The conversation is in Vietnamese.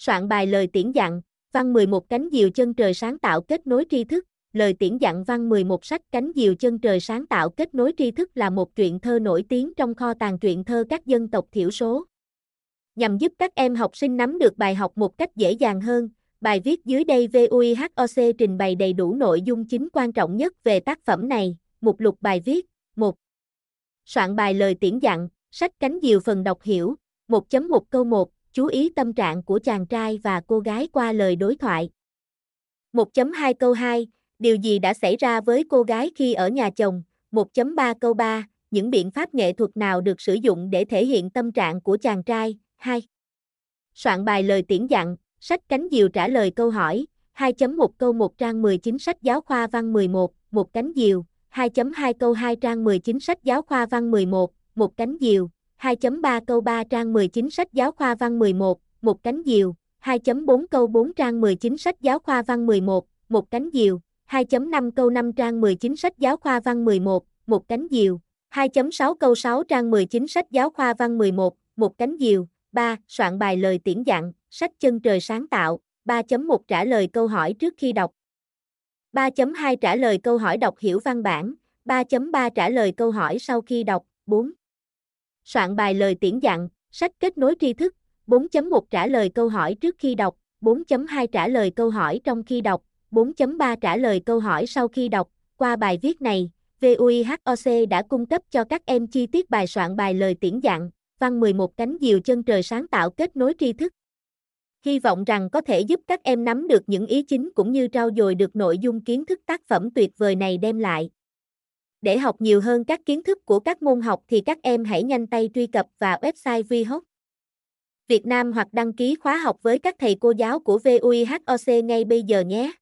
Soạn bài lời tiễn dặn, văn 11 cánh diều chân trời sáng tạo kết nối tri thức, lời tiễn dặn văn 11 sách cánh diều chân trời sáng tạo kết nối tri thức là một truyện thơ nổi tiếng trong kho tàng truyện thơ các dân tộc thiểu số. Nhằm giúp các em học sinh nắm được bài học một cách dễ dàng hơn, bài viết dưới đây VUIHOC trình bày đầy đủ nội dung chính quan trọng nhất về tác phẩm này. Mục lục bài viết 1. Soạn bài lời tiễn dặn, sách cánh diều phần đọc hiểu, 1.1 câu 1, chú ý tâm trạng của chàng trai và cô gái qua lời đối thoại. 1.2 câu 2, điều gì đã xảy ra với cô gái khi ở nhà chồng? 1.3 câu 3, những biện pháp nghệ thuật nào được sử dụng để thể hiện tâm trạng của chàng trai? 2. Soạn bài lời tiễn dặn, sách cánh diều trả lời câu hỏi, 2.1 câu 1 trang 19 sách giáo khoa văn 11, một cánh diều, 2.2 câu 2 trang 19 sách giáo khoa văn 11, một cánh diều, 2.3 câu 3 trang 19 sách giáo khoa văn 11, một cánh diều, 2.4 câu 4 trang 19 sách giáo khoa văn 11, một cánh diều, 2.5 câu 5 trang 19 sách giáo khoa văn 11, một cánh diều, 2.6 câu 6 trang 19 sách giáo khoa văn 11, một cánh diều, 3. Soạn bài lời tiễn dặn, sách chân trời sáng tạo, 3.1 trả lời câu hỏi trước khi đọc. 3.2 trả lời câu hỏi đọc hiểu văn bản, 3.3 trả lời câu hỏi sau khi đọc, 4. Soạn bài lời tiễn dặn, sách kết nối tri thức, 4.1 trả lời câu hỏi trước khi đọc, 4.2 trả lời câu hỏi trong khi đọc, 4.3 trả lời câu hỏi sau khi đọc. Qua bài viết này, VUIHOC đã cung cấp cho các em chi tiết bài soạn bài lời tiễn dặn, văn 11 cánh diều chân trời sáng tạo kết nối tri thức. Hy vọng rằng có thể giúp các em nắm được những ý chính cũng như trau dồi được nội dung kiến thức tác phẩm tuyệt vời này đem lại. Để học nhiều hơn các kiến thức của các môn học thì các em hãy nhanh tay truy cập vào website VHOC Việt Nam hoặc đăng ký khóa học với các thầy cô giáo của VUIHOC ngay bây giờ nhé.